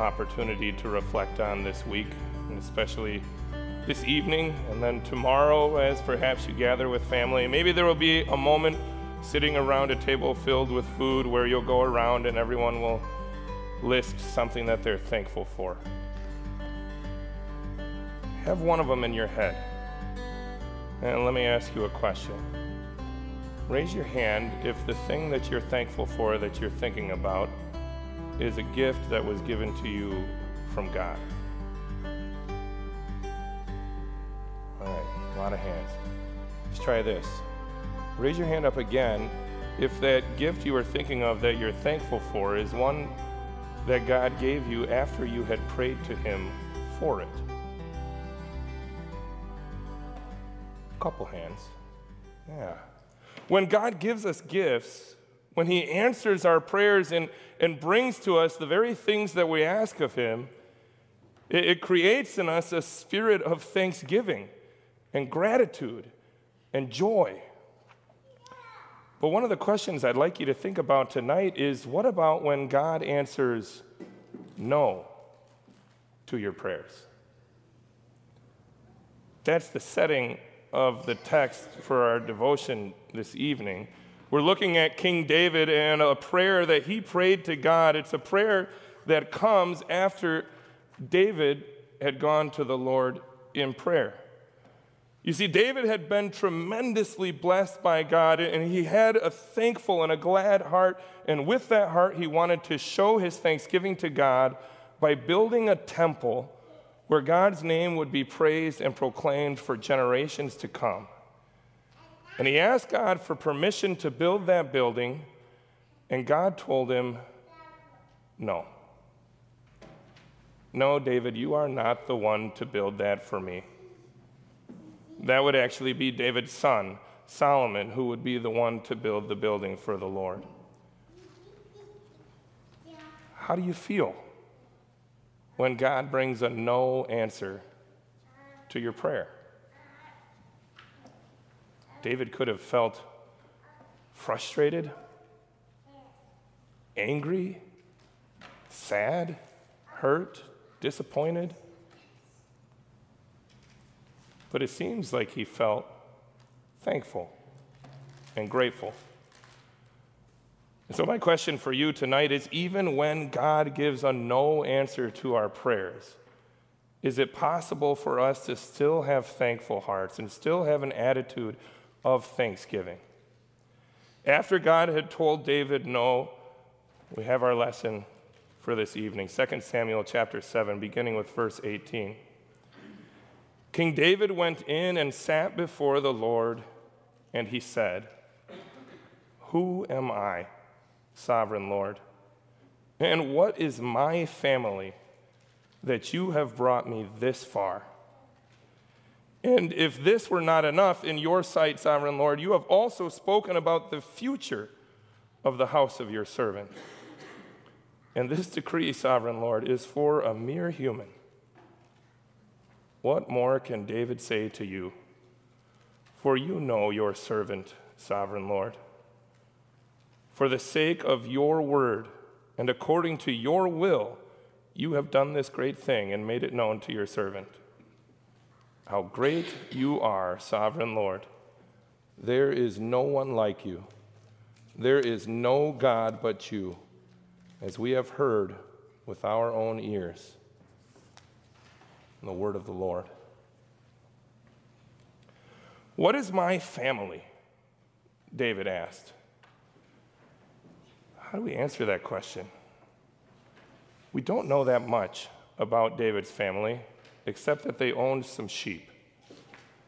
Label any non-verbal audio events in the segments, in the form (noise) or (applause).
opportunity to reflect on this week, and especially this evening, and then tomorrow, as perhaps you gather with family. Maybe there will be a moment sitting around a table filled with food where you'll go around and everyone will list something that they're thankful for. Have one of them in your head. And let me ask you a question. Raise your hand if the thing that you're thankful for, that you're thinking about, is a gift that was given to you from God. All right, a lot of hands. Let's try this. Raise your hand up again if that gift you are thinking of that you're thankful for is one that God gave you after you had prayed to Him for it. Couple hands. Yeah. When God gives us gifts, when He answers our prayers and, and brings to us the very things that we ask of Him, it, it creates in us a spirit of thanksgiving and gratitude and joy. But one of the questions I'd like you to think about tonight is what about when God answers no to your prayers? That's the setting of the text for our devotion this evening. We're looking at King David and a prayer that he prayed to God. It's a prayer that comes after David had gone to the Lord in prayer. You see, David had been tremendously blessed by God, and he had a thankful and a glad heart. And with that heart, he wanted to show his thanksgiving to God by building a temple where God's name would be praised and proclaimed for generations to come. And he asked God for permission to build that building, and God told him, No. No, David, you are not the one to build that for me. That would actually be David's son, Solomon, who would be the one to build the building for the Lord. How do you feel when God brings a no answer to your prayer? David could have felt frustrated, angry, sad, hurt, disappointed. But it seems like he felt thankful and grateful. And so, my question for you tonight is even when God gives a no answer to our prayers, is it possible for us to still have thankful hearts and still have an attitude of thanksgiving? After God had told David no, we have our lesson for this evening 2 Samuel chapter 7, beginning with verse 18. King David went in and sat before the Lord, and he said, Who am I, sovereign Lord? And what is my family that you have brought me this far? And if this were not enough in your sight, sovereign Lord, you have also spoken about the future of the house of your servant. And this decree, sovereign Lord, is for a mere human what more can David say to you? For you know your servant, sovereign Lord. For the sake of your word and according to your will, you have done this great thing and made it known to your servant. How great you are, sovereign Lord. There is no one like you. There is no God but you, as we have heard with our own ears the word of the Lord. What is my family? David asked. How do we answer that question? We don't know that much about David's family, except that they owned some sheep.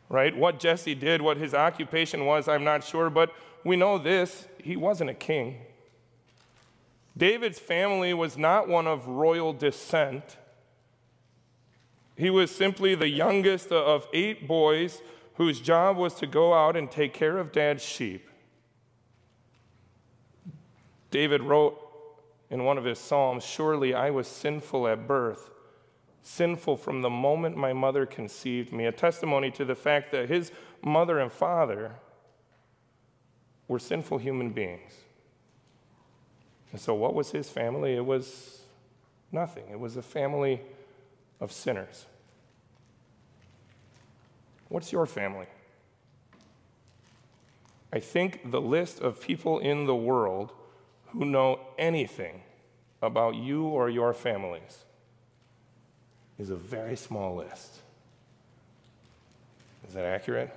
Right? What Jesse did, what his occupation was, I'm not sure, but we know this he wasn't a king. David's family was not one of royal descent. He was simply the youngest of eight boys whose job was to go out and take care of dad's sheep. David wrote in one of his Psalms Surely I was sinful at birth, sinful from the moment my mother conceived me, a testimony to the fact that his mother and father were sinful human beings. And so, what was his family? It was nothing, it was a family of sinners. What's your family? I think the list of people in the world who know anything about you or your families is a very small list. Is that accurate?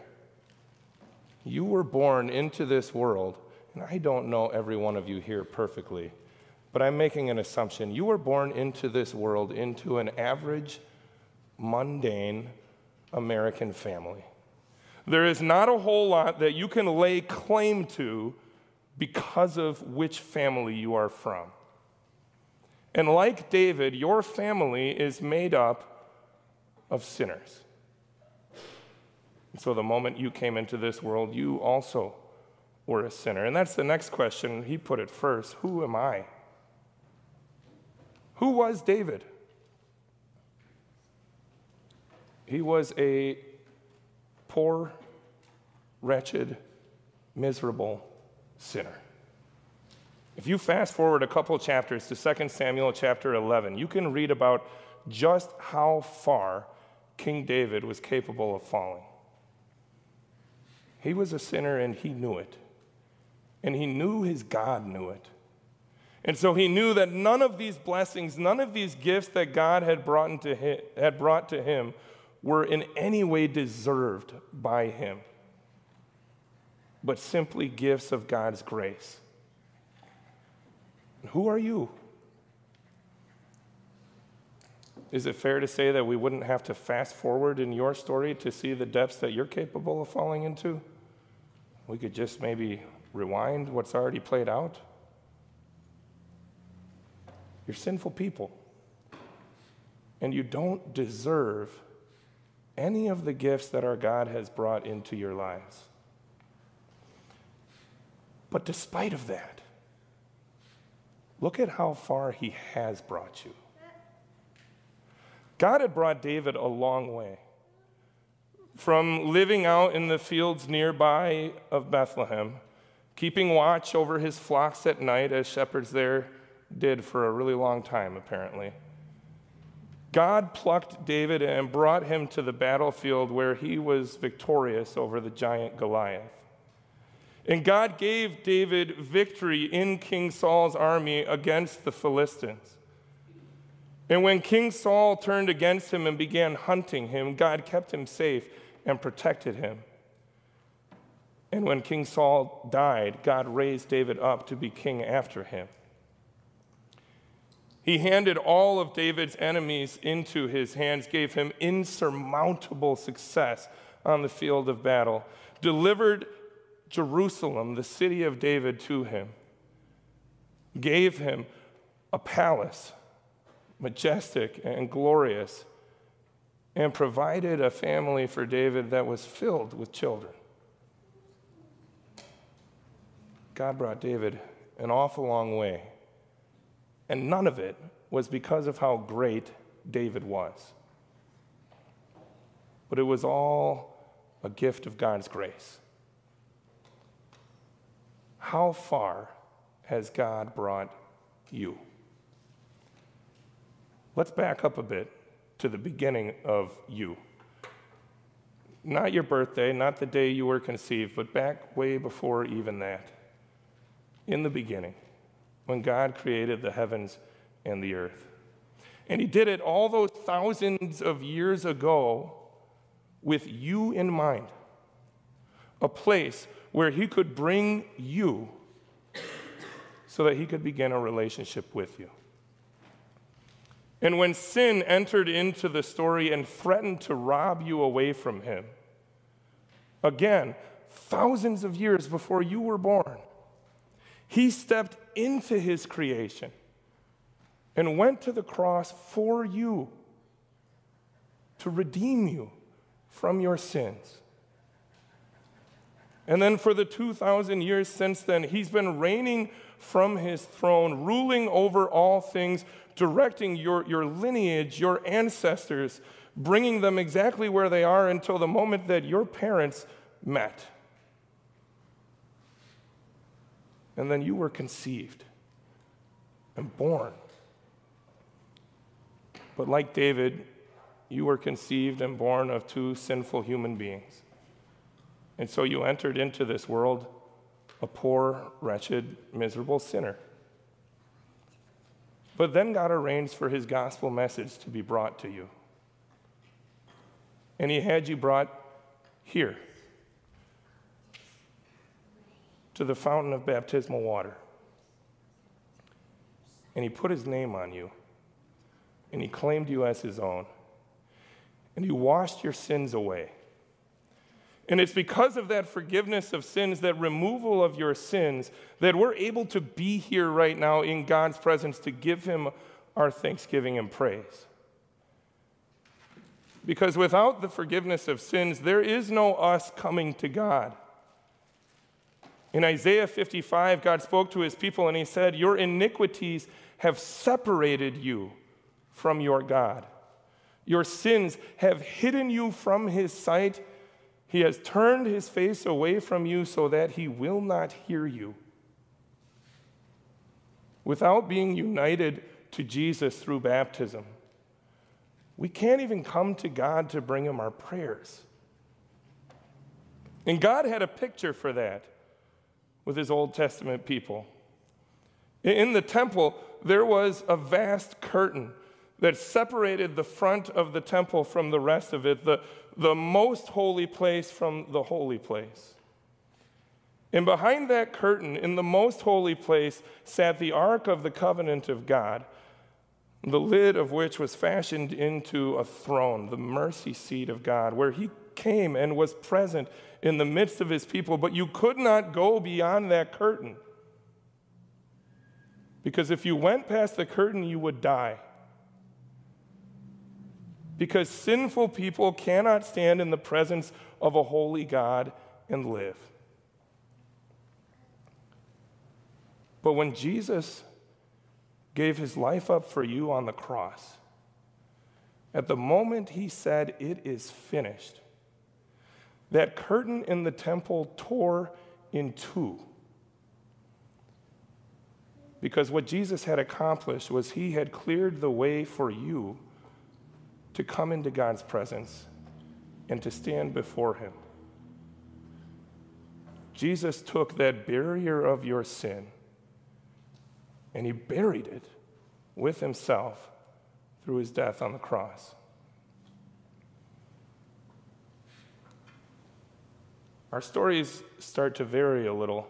You were born into this world, and I don't know every one of you here perfectly, but I'm making an assumption. You were born into this world, into an average, mundane American family. There is not a whole lot that you can lay claim to because of which family you are from. And like David, your family is made up of sinners. And so the moment you came into this world, you also were a sinner. And that's the next question. He put it first Who am I? Who was David? He was a poor, wretched, miserable sinner. If you fast forward a couple chapters to 2 Samuel chapter 11, you can read about just how far King David was capable of falling. He was a sinner and he knew it. And he knew his God knew it. And so he knew that none of these blessings, none of these gifts that God had brought, into him, had brought to him were in any way deserved by him, but simply gifts of God's grace. Who are you? Is it fair to say that we wouldn't have to fast forward in your story to see the depths that you're capable of falling into? We could just maybe rewind what's already played out. You're sinful people, and you don't deserve any of the gifts that our God has brought into your lives. But despite of that, look at how far he has brought you. God had brought David a long way. From living out in the fields nearby of Bethlehem, keeping watch over his flocks at night, as shepherds there did for a really long time, apparently God plucked David and brought him to the battlefield where he was victorious over the giant Goliath. And God gave David victory in King Saul's army against the Philistines. And when King Saul turned against him and began hunting him, God kept him safe and protected him. And when King Saul died, God raised David up to be king after him. He handed all of David's enemies into his hands, gave him insurmountable success on the field of battle, delivered Jerusalem, the city of David, to him, gave him a palace, majestic and glorious, and provided a family for David that was filled with children. God brought David an awful long way and none of it was because of how great David was. But it was all a gift of God's grace. How far has God brought you? Let's back up a bit to the beginning of you. Not your birthday, not the day you were conceived, but back way before even that. In the beginning when God created the heavens and the earth. And He did it all those thousands of years ago with you in mind, a place where He could bring you so that He could begin a relationship with you. And when sin entered into the story and threatened to rob you away from Him, again, thousands of years before you were born, He stepped into his creation and went to the cross for you to redeem you from your sins. And then for the 2,000 years since then, he's been reigning from his throne, ruling over all things, directing your, your lineage, your ancestors, bringing them exactly where they are until the moment that your parents met. and then you were conceived and born. But like David, you were conceived and born of two sinful human beings. And so you entered into this world a poor, wretched, miserable sinner. But then God arranged for his gospel message to be brought to you. And he had you brought here to the fountain of baptismal water. And he put his name on you, and he claimed you as his own, and he washed your sins away. And it's because of that forgiveness of sins, that removal of your sins, that we're able to be here right now in God's presence to give Him our thanksgiving and praise. Because without the forgiveness of sins, there is no us coming to God. In Isaiah 55, God spoke to his people and he said, Your iniquities have separated you from your God. Your sins have hidden you from his sight. He has turned his face away from you so that he will not hear you. Without being united to Jesus through baptism, we can't even come to God to bring him our prayers. And God had a picture for that with his Old Testament people. In the temple, there was a vast curtain that separated the front of the temple from the rest of it, the, the most holy place from the holy place. And behind that curtain, in the most holy place, sat the Ark of the Covenant of God, the lid of which was fashioned into a throne, the mercy seat of God, where he came and was present in the midst of his people, but you could not go beyond that curtain. Because if you went past the curtain, you would die. Because sinful people cannot stand in the presence of a holy God and live. But when Jesus gave his life up for you on the cross, at the moment he said, It is finished, that curtain in the temple tore in two. Because what Jesus had accomplished was he had cleared the way for you to come into God's presence and to stand before him. Jesus took that barrier of your sin and he buried it with himself through his death on the cross. Our stories start to vary a little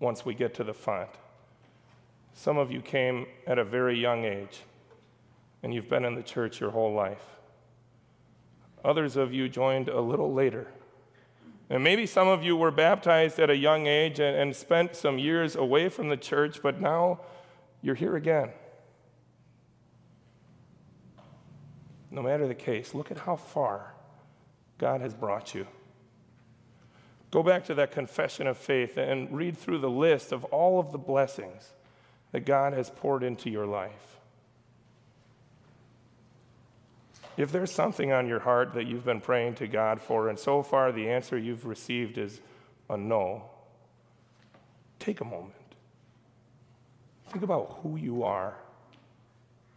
once we get to the font. Some of you came at a very young age, and you've been in the church your whole life. Others of you joined a little later. And maybe some of you were baptized at a young age and, and spent some years away from the church, but now you're here again. No matter the case, look at how far God has brought you. Go back to that confession of faith and read through the list of all of the blessings that God has poured into your life. If there's something on your heart that you've been praying to God for, and so far the answer you've received is a no, take a moment. Think about who you are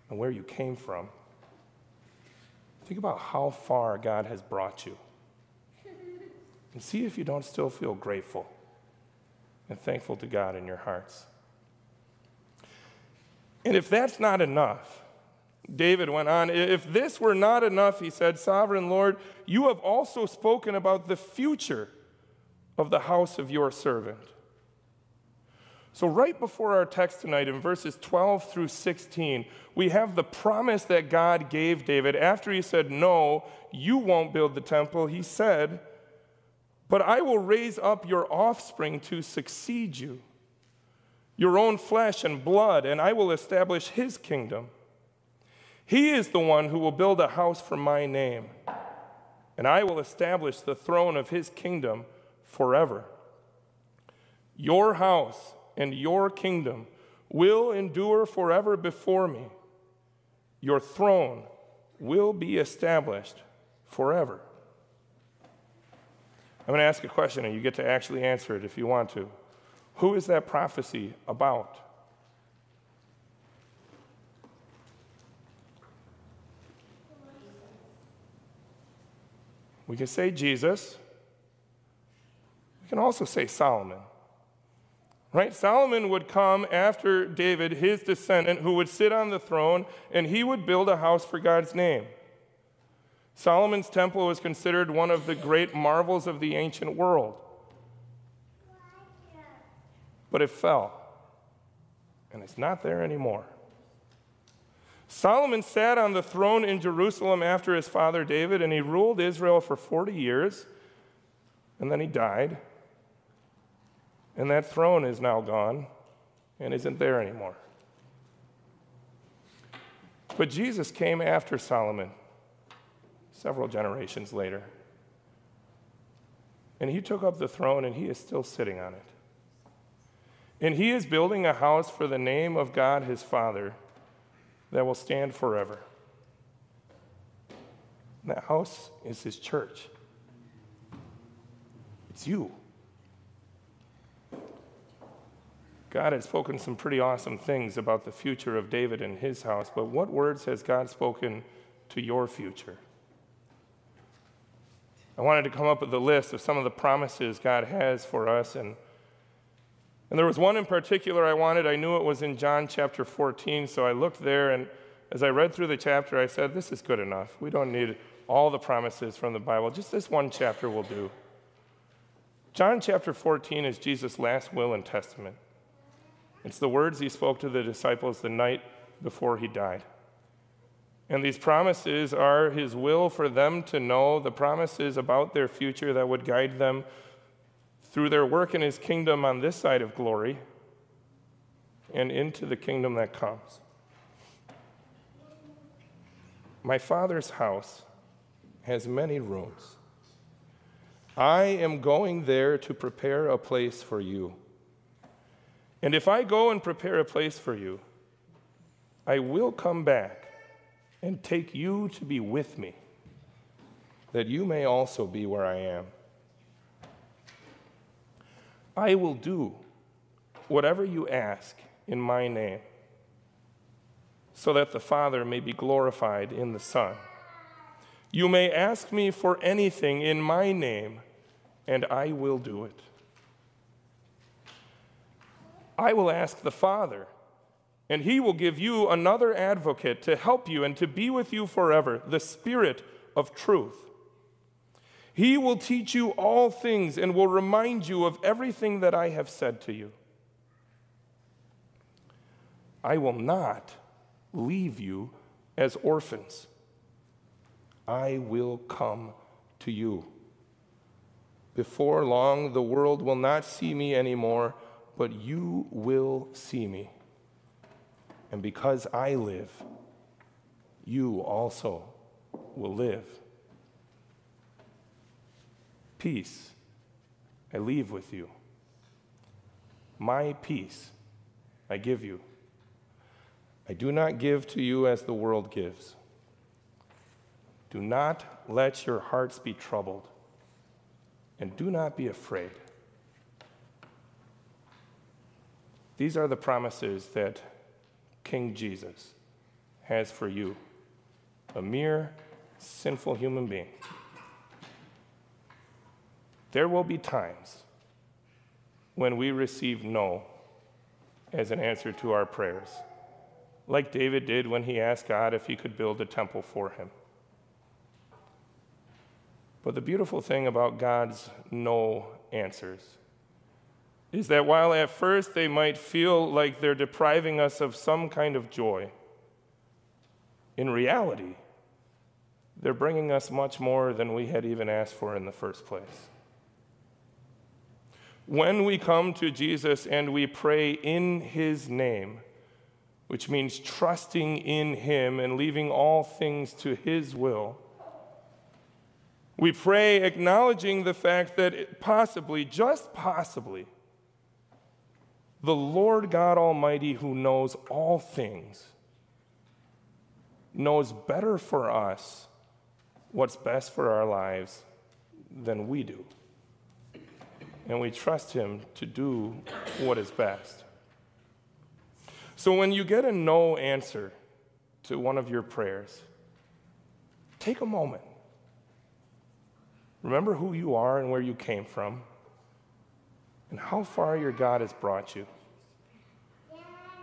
and where you came from. Think about how far God has brought you (laughs) and see if you don't still feel grateful and thankful to God in your hearts. And if that's not enough, David went on, if this were not enough, he said, Sovereign Lord, you have also spoken about the future of the house of your servant. So, right before our text tonight, in verses 12 through 16, we have the promise that God gave David. After he said, No, you won't build the temple, he said, but I will raise up your offspring to succeed you, your own flesh and blood, and I will establish his kingdom. He is the one who will build a house for my name, and I will establish the throne of his kingdom forever. Your house and your kingdom will endure forever before me. Your throne will be established forever. I'm going to ask a question and you get to actually answer it if you want to. Who is that prophecy about? We can say Jesus. We can also say Solomon. Right? Solomon would come after David, his descendant, who would sit on the throne, and he would build a house for God's name. Solomon's temple was considered one of the great marvels of the ancient world. But it fell, and it's not there anymore. Solomon sat on the throne in Jerusalem after his father David, and he ruled Israel for 40 years, and then he died. And that throne is now gone and isn't there anymore. But Jesus came after Solomon several generations later. And he took up the throne and he is still sitting on it. And he is building a house for the name of God his Father that will stand forever. That house is his church. It's you. God has spoken some pretty awesome things about the future of David and his house, but what words has God spoken to your future? I wanted to come up with a list of some of the promises God has for us, and, and there was one in particular I wanted. I knew it was in John chapter 14, so I looked there, and as I read through the chapter, I said, This is good enough. We don't need all the promises from the Bible, just this one chapter will do. John chapter 14 is Jesus' last will and testament. It's the words he spoke to the disciples the night before he died. And these promises are his will for them to know, the promises about their future that would guide them through their work in his kingdom on this side of glory and into the kingdom that comes. My father's house has many rooms. I am going there to prepare a place for you. And if I go and prepare a place for you, I will come back and take you to be with me, that you may also be where I am. I will do whatever you ask in my name, so that the Father may be glorified in the Son. You may ask me for anything in my name, and I will do it. I will ask the Father, and he will give you another advocate to help you and to be with you forever, the Spirit of truth. He will teach you all things and will remind you of everything that I have said to you. I will not leave you as orphans. I will come to you. Before long, the world will not see me anymore but you will see me. And because I live, you also will live. Peace I leave with you. My peace I give you. I do not give to you as the world gives. Do not let your hearts be troubled, and do not be afraid. These are the promises that King Jesus has for you, a mere sinful human being. There will be times when we receive no as an answer to our prayers, like David did when he asked God if he could build a temple for him. But the beautiful thing about God's no answers is that while at first they might feel like they're depriving us of some kind of joy, in reality, they're bringing us much more than we had even asked for in the first place. When we come to Jesus and we pray in his name, which means trusting in him and leaving all things to his will, we pray acknowledging the fact that possibly, just possibly, the Lord God Almighty, who knows all things, knows better for us what's best for our lives than we do. And we trust Him to do what is best. So when you get a no answer to one of your prayers, take a moment. Remember who you are and where you came from, and how far your God has brought you.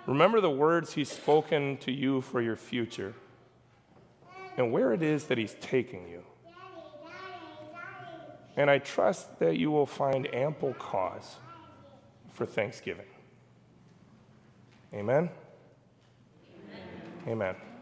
Remember the words He's spoken to you for your future, and where it is that He's taking you. And I trust that you will find ample cause for thanksgiving. Amen? Amen. Amen.